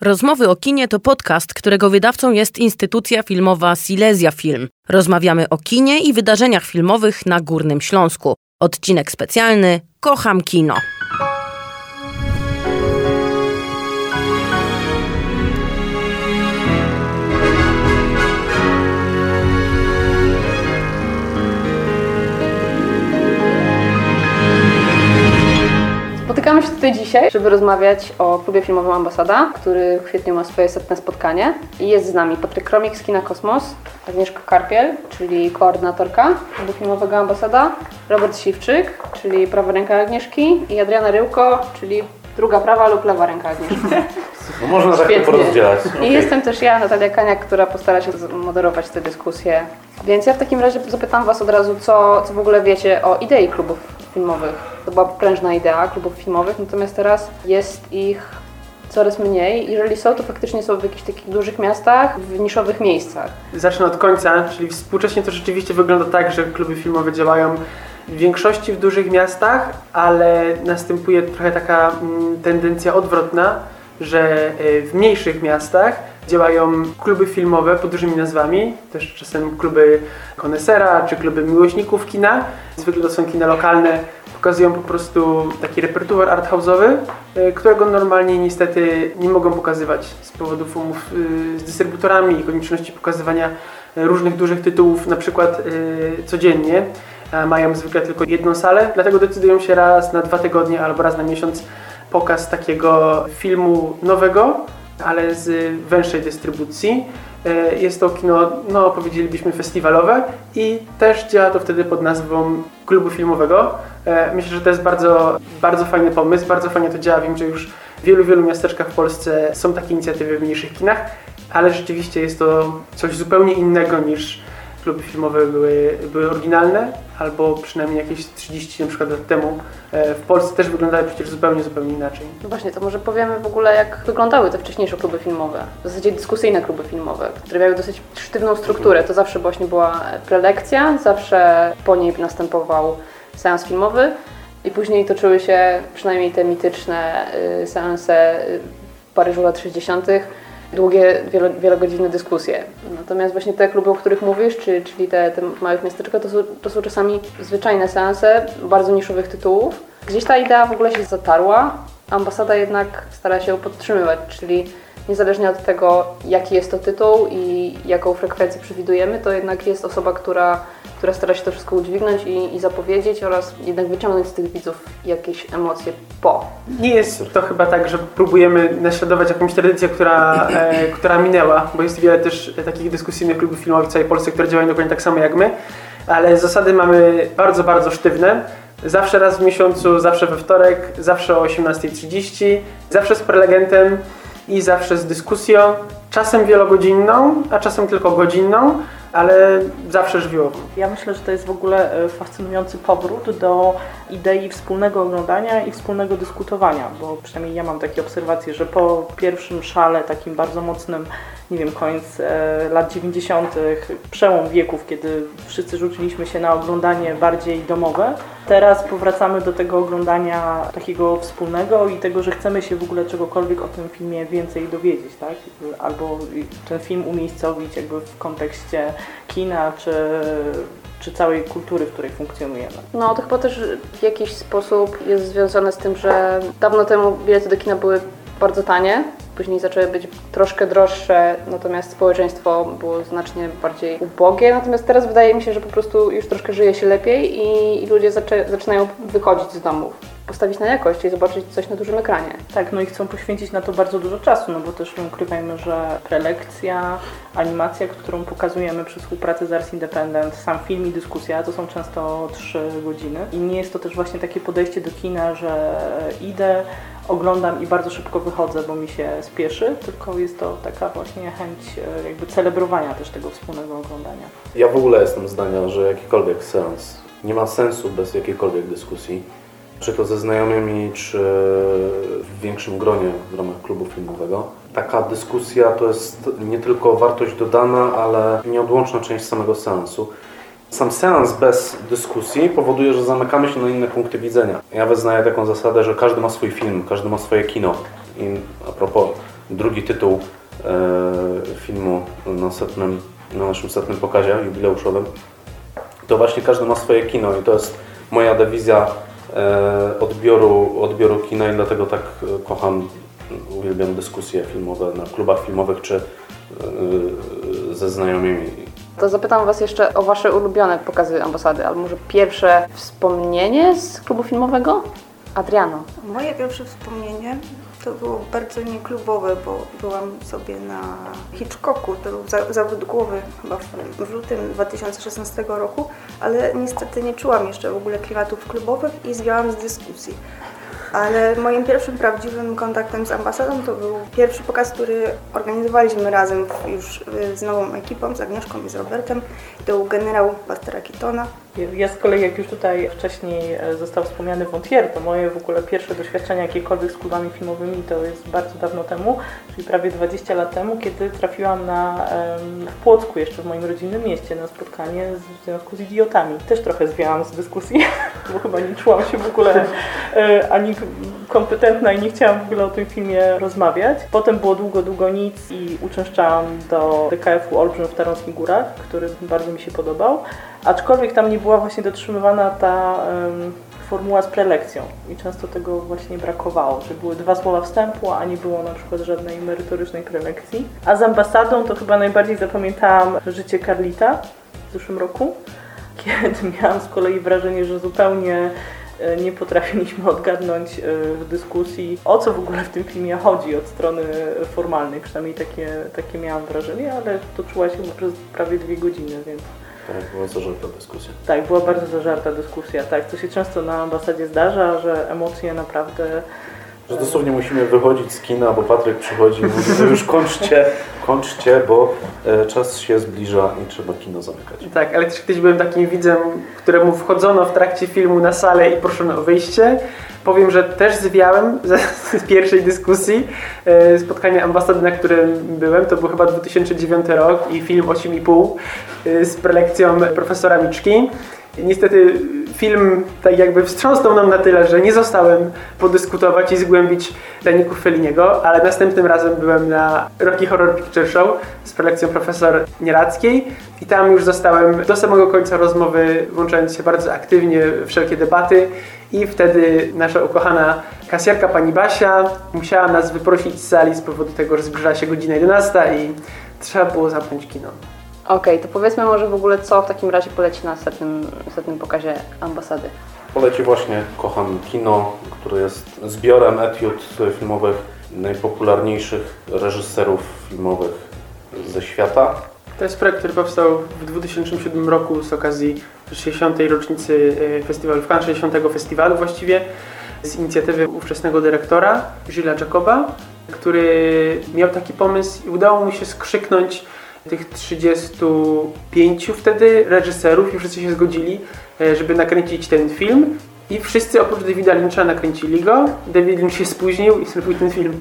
Rozmowy o kinie to podcast, którego wydawcą jest instytucja filmowa Silesia Film. Rozmawiamy o kinie i wydarzeniach filmowych na Górnym Śląsku. Odcinek specjalny Kocham kino. Spotykamy się tutaj dzisiaj, żeby rozmawiać o klubie filmowym Ambasada, który w kwietniu ma swoje setne spotkanie. I jest z nami Patryk Kromik z Kina Kosmos, Agnieszka Karpiel, czyli koordynatorka klubu filmowego Ambasada, Robert Siwczyk, czyli prawa ręka Agnieszki i Adriana Ryłko, czyli druga prawa lub lewa ręka Agnieszki. No można tak to Świetnie. porozdzielać. I Okej. jestem też ja, Natalia Kaniak, która postara się moderować tę dyskusję. Więc ja w takim razie zapytam Was od razu, co, co w ogóle wiecie o idei klubów filmowych. To była prężna idea klubów filmowych, natomiast teraz jest ich coraz mniej. Jeżeli są, to faktycznie są w jakichś takich dużych miastach, w niszowych miejscach. Zacznę od końca, czyli współcześnie to rzeczywiście wygląda tak, że kluby filmowe działają w większości w dużych miastach, ale następuje trochę taka mm, tendencja odwrotna, że y, w mniejszych miastach działają kluby filmowe pod dużymi nazwami, też czasem kluby konesera czy kluby miłośników kina. Zwykle to są kina lokalne, pokazują po prostu taki repertuar arthouse'owy, y, którego normalnie niestety nie mogą pokazywać z powodów umów y, z dystrybutorami i konieczności pokazywania różnych dużych tytułów, na przykład y, codziennie. Mają zwykle tylko jedną salę, dlatego decydują się raz na dwa tygodnie albo raz na miesiąc pokaz takiego filmu nowego, ale z węższej dystrybucji. E, Jest to kino, no powiedzielibyśmy festiwalowe i też działa to wtedy pod nazwą klubu filmowego. E, Myślę, że to jest bardzo, bardzo fajny pomysł, bardzo fajnie to działa. Wiem, że już w wielu, wielu miasteczkach w Polsce są takie inicjatywy w mniejszych kinach, ale rzeczywiście jest to coś zupełnie innego niż kluby filmowe były, były oryginalne, albo przynajmniej jakieś 30 na przykład lat temu e, w Polsce też wyglądały przecież zupełnie, zupełnie inaczej. No właśnie, to może powiemy w ogóle, jak wyglądały te wcześniejsze kluby filmowe. W zasadzie dyskusyjne kluby filmowe, które miały dosyć sztywną strukturę. To zawsze właśnie była prelekcja, zawsze po niej następował seans filmowy i później toczyły się przynajmniej te mityczne y, seanse y, w Paryżu lat 60. Długie, wielo, wielogodzinne dyskusje. Natomiast właśnie te kluby, o których mówisz, czy, czyli te, te małych miasteczka, to są, to są czasami zwyczajne seanse bardzo niszowych tytułów. Gdzieś ta idea w ogóle się zatarła, ambasada jednak stara się ją podtrzymywać, czyli niezależnie od tego, jaki jest to tytuł i jaką frekwencję przewidujemy, to jednak jest osoba, która, która stara się to wszystko udźwignąć i, i zapowiedzieć oraz jednak wyciągnąć z tych widzów jakieś emocje po. Nie jest to chyba tak, że próbujemy naśladować jakąś tradycję, która, e, która minęła, bo jest wiele też takich dyskusyjnych klubów filmowych w całej Polsce, które działają dokładnie tak samo jak my, ale zasady mamy bardzo, bardzo sztywne. Zawsze raz w miesiącu, zawsze we wtorek, zawsze o 18.30, zawsze z prelegentem i zawsze z dyskusją, czasem wielogodzinną, a czasem tylko godzinną, ale zawsze żywiołową. Ja myślę, że to jest w ogóle e, fascynujący powrót do idei wspólnego oglądania i wspólnego dyskutowania, bo przynajmniej ja mam takie obserwacje, że po pierwszym szale, takim bardzo mocnym, nie wiem, koniec e, lat 90., przełom wieków, kiedy wszyscy rzuciliśmy się na oglądanie bardziej domowe, teraz powracamy do tego oglądania takiego wspólnego i tego, że chcemy się w ogóle czegokolwiek o tym filmie więcej dowiedzieć, tak? Albo ten film umiejscowić jakby w kontekście kina czy, czy całej kultury, w której funkcjonujemy. No to chyba też w jakiś sposób jest związane z tym, że dawno temu bilety do kina były bardzo tanie, później zaczęły być troszkę droższe, natomiast społeczeństwo było znacznie bardziej ubogie. Natomiast teraz wydaje mi się, że po prostu już troszkę żyje się lepiej i, i ludzie zaczę, zaczynają wychodzić z domów, postawić na jakość i zobaczyć coś na dużym ekranie. Tak, no i chcą poświęcić na to bardzo dużo czasu, no bo też nie ukrywajmy, że prelekcja, animacja, którą pokazujemy przy współpracy z Ars Independent, sam film i dyskusja, to są często trzy godziny. I nie jest to też właśnie takie podejście do kina, że idę, oglądam i bardzo szybko wychodzę, bo mi się spieszy, tylko jest to taka właśnie chęć e, jakby celebrowania też tego wspólnego oglądania. Ja w ogóle jestem zdania, że jakikolwiek seans nie ma sensu bez jakiejkolwiek dyskusji. Czy to ze znajomymi, czy w większym gronie w ramach klubu filmowego. Taka dyskusja to jest nie tylko wartość dodana, ale nieodłączna część samego seansu. Sam seans bez dyskusji powoduje, że zamykamy się na inne punkty widzenia. Ja wyznaję taką zasadę, że każdy ma swój film, każdy ma swoje kino. I a propos drugi tytuł e, filmu na, setnym, na naszym setnym pokazie jubileuszowym, to właśnie każdy ma swoje kino i to jest moja dewizja e, odbioru, odbioru kina i dlatego tak e, kocham, uwielbiam dyskusje filmowe na klubach filmowych czy e, ze znajomymi. To zapytam Was jeszcze o Wasze ulubione pokazy ambasady, albo może pierwsze wspomnienie z klubu filmowego? Adriano. Moje pierwsze wspomnienie to było bardzo nieklubowe, bo byłam sobie na Hitchcocku, to był za, zawód głowy chyba w, w lutym 2016 roku, ale niestety nie czułam jeszcze w ogóle klimatów klubowych i zwiałam z dyskusji. Ale moim pierwszym prawdziwym kontaktem z ambasadą to był pierwszy pokaz, który organizowaliśmy razem już y, z nową ekipą, z Agnieszką i z Robertem. To był generał Bastera Kitona. Ja z kolei, jak już tutaj wcześniej e, został wspomniany Wątier, to moje w ogóle pierwsze doświadczenia jakiekolwiek z klubami filmowymi to jest bardzo dawno temu, czyli prawie 20 lat temu, kiedy trafiłam na, w Płocku, jeszcze w moim rodzinnym mieście, na spotkanie w związku z idiotami. Też trochę zwiałam z dyskusji, bo chyba nie czułam się w ogóle e, ani kompetentna i nie chciałam w ogóle o tym filmie rozmawiać. Potem było długo, długo nic i uczęszczałam do DKF-u Olbrzym w Tarnowskich Górach, który bardzo mi się podobał. Aczkolwiek tam nie była właśnie dotrzymywana ta um, formuła z prelekcją i często tego właśnie brakowało, że były dwa słowa wstępu, a nie było na przykład żadnej merytorycznej prelekcji. A z ambasadą to chyba najbardziej zapamiętałam życie Carlita w zeszłym roku, kiedy miałam z kolei wrażenie, że zupełnie e, nie potrafiliśmy odgadnąć e, w dyskusji, o co w ogóle w tym filmie chodzi od strony formalnej. Przynajmniej takie, takie miałam wrażenie, ale toczyła się przez prawie dwie godziny, więc tak, była zażarta dyskusja. Tak, była bardzo zażarta dyskusja, tak. To się często na ambasadzie zdarza, że emocje naprawdę... Że dosłownie musimy wychodzić z kina, bo Patryk przychodzi i mówi, no już kończcie, kończcie, bo e, czas się zbliża i trzeba kino zamykać. Tak, ale też kiedyś byłem takim widzem, któremu wchodzono w trakcie filmu na salę i proszono o wyjście. Powiem, że też zwiałem z pierwszej dyskusji e, spotkania ambasady, na którym byłem. To był chyba 2009 rok i film 8,5 e, z prelekcją profesora Miczki. Niestety film tak jakby wstrząsnął nam na tyle, że nie zostałem podyskutować i zgłębić tajników Feliniego, ale następnym razem byłem na Rocky Horror Picture Show z prelekcją profesor Nierackiej i tam już zostałem do samego końca rozmowy, włączając się bardzo aktywnie w wszelkie debaty i wtedy nasza ukochana kasjerka pani Basia musiała nas wyprosić z sali z powodu tego, że zbliżała się godzina 11 i trzeba było zamknąć kino. Okej, okay, to powiedzmy może w ogóle, co w takim razie poleci na setnym, setnym pokazie ambasady. Poleci właśnie Kocham Kino, które jest zbiorem etiud filmowych najpopularniejszych reżyserów filmowych ze świata. To jest projekt, który powstał w 2007 roku z okazji 60. rocznicy e, festiwalu, w Cannes 60. festiwalu właściwie, z inicjatywy ówczesnego dyrektora Gilles Jacoba, który miał taki pomysł i udało mu się skrzyknąć tych 35 wtedy reżyserów i wszyscy się zgodzili, e, żeby nakręcić ten film. I wszyscy oprócz Davida Lyncha nakręcili go. David Lynch się spóźnił i zrobił ten film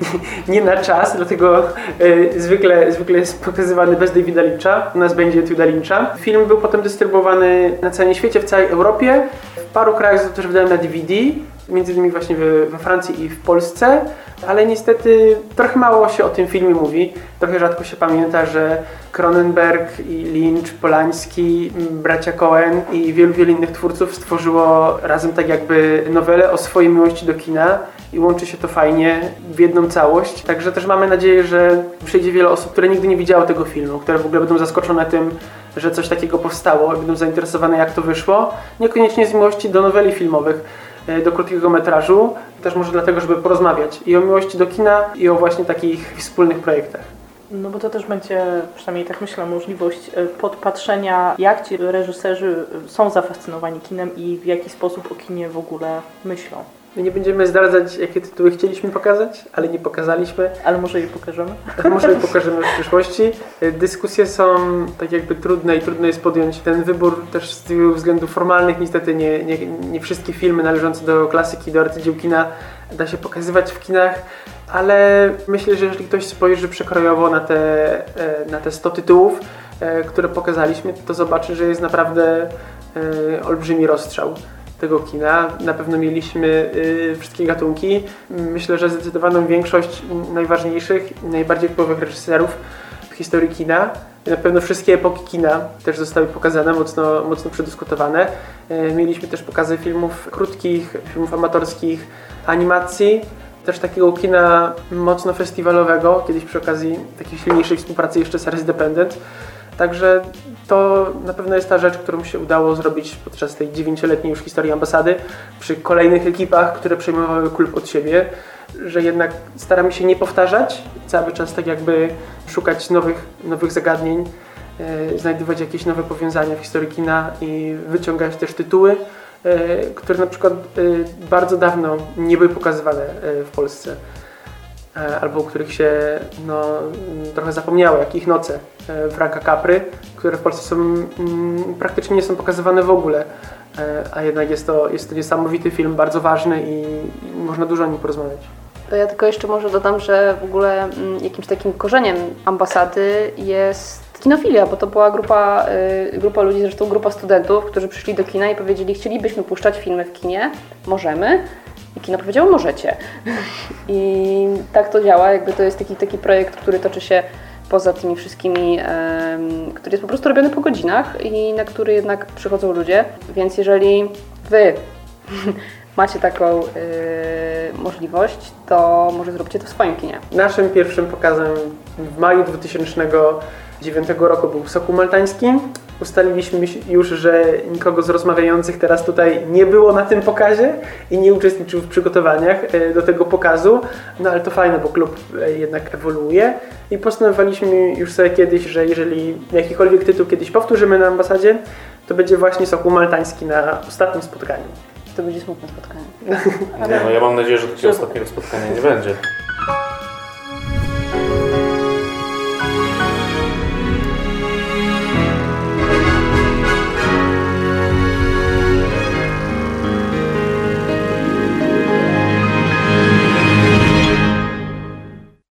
nie na czas, dlatego e, zwykle, zwykle jest pokazywany bez Davida Lyncha. U nas będzie Davida Lyncha. Film był potem dystrybuowany na całym świecie, w całej Europie. W paru krajach został też wydany na DVD między innymi właśnie we Francji i w Polsce, ale niestety trochę mało się o tym filmie mówi. Trochę rzadko się pamięta, że Cronenberg i Lynch, Polański, bracia Cohen i wielu, wielu innych twórców stworzyło razem tak jakby nowelę o swojej miłości do kina i łączy się to fajnie w jedną całość. Także też mamy nadzieję, że przyjdzie wiele osób, które nigdy nie widziały tego filmu, które w ogóle będą zaskoczone tym, że coś takiego powstało i będą zainteresowane jak to wyszło. Niekoniecznie z miłości do noweli filmowych, do krótkiego metrażu, też może dlatego, żeby porozmawiać i o miłości do kina i o właśnie takich wspólnych projektach. No bo to też będzie, przynajmniej tak myślę, możliwość e, podpatrzenia, jak ci reżyserzy są zafascynowani kinem i w jaki sposób o kinie w ogóle myślą. My nie będziemy zdradzać, jakie tytuły chcieliśmy pokazać, ale nie pokazaliśmy. Ale może je pokażemy? Może je pokażemy w przyszłości. Dyskusje są tak jakby trudne i trudno jest podjąć ten wybór też z względów formalnych. Niestety nie, nie, nie wszystkie filmy należące do klasyki, do arcydzieł kina da się pokazywać w kinach, ale myślę, że jeżeli ktoś spojrzy przekrojowo na te, e, na te 100 tytułów, e, które pokazaliśmy, to zobaczy, że jest naprawdę e, olbrzymi rozstrzał. Tego kina. Na pewno mieliśmy y, wszystkie gatunki. Myślę, że zdecydowaną większość najważniejszych, najbardziej wpływowych reżyserów w historii kina. Na pewno wszystkie epoki kina też zostały pokazane, mocno, mocno przedyskutowane. Y, mieliśmy też pokazy filmów krótkich, filmów amatorskich, animacji też takiego kina mocno festiwalowego, kiedyś przy okazji takiej silniejszej współpracy jeszcze z Dependent. Także to na pewno jest ta rzecz, którą się udało zrobić podczas tej dziewięcioletniej już historii ambasady, przy kolejnych ekipach, które przejmowały klub od siebie, że jednak staramy się nie powtarzać, cały czas tak jakby szukać nowych, nowych zagadnień, yy, jakieś nowe powiązania w historii kina i wyciągać też tytuły, yy, które na przykład yy, bardzo dawno nie były pokazywane w Polsce. E, albo o których się no, trochę zapomniało, jak ich noce e, Franka Capry, które w Polsce są, mm, praktycznie nie są pokazywane w ogóle, e, a jednak jest to, jest to niesamowity film, bardzo ważny i, można dużo o nim porozmawiać. To ja tylko jeszcze może dodam, że w ogóle mm, jakimś takim korzeniem ambasady jest kinofilia, bo to była grupa, grupa ludzi, zresztą grupa studentów, którzy przyszli do kina i powiedzieli, chcielibyśmy puszczać filmy w kinie, możemy, i kino powiedziało, możecie. I tak to działa, jakby to jest taki, taki projekt, który toczy się poza tymi wszystkimi, który jest po prostu robiony po godzinach i na który jednak przychodzą ludzie. Więc jeżeli Wy macie taką y, możliwość, to może zróbcie to w swoim kinie. Naszym pierwszym pokazem w maju 2009 roku był Soku Maltański. Ustaliliśmy już, że nikogo z rozmawiających teraz tutaj nie było na tym pokazie i nie uczestniczył w przygotowaniach e, do tego pokazu, no ale to fajne, bo klub e, jednak ewoluuje i postanowialiśmy już sobie kiedyś, że jeżeli jakikolwiek tytuł kiedyś powtórzymy na ambasadzie, to będzie właśnie Sokół Maltański na ostatnim spotkaniu. To będzie smutne spotkanie. Nie, no ja mam nadzieję, że takiego ostatniego spotkania nie będzie.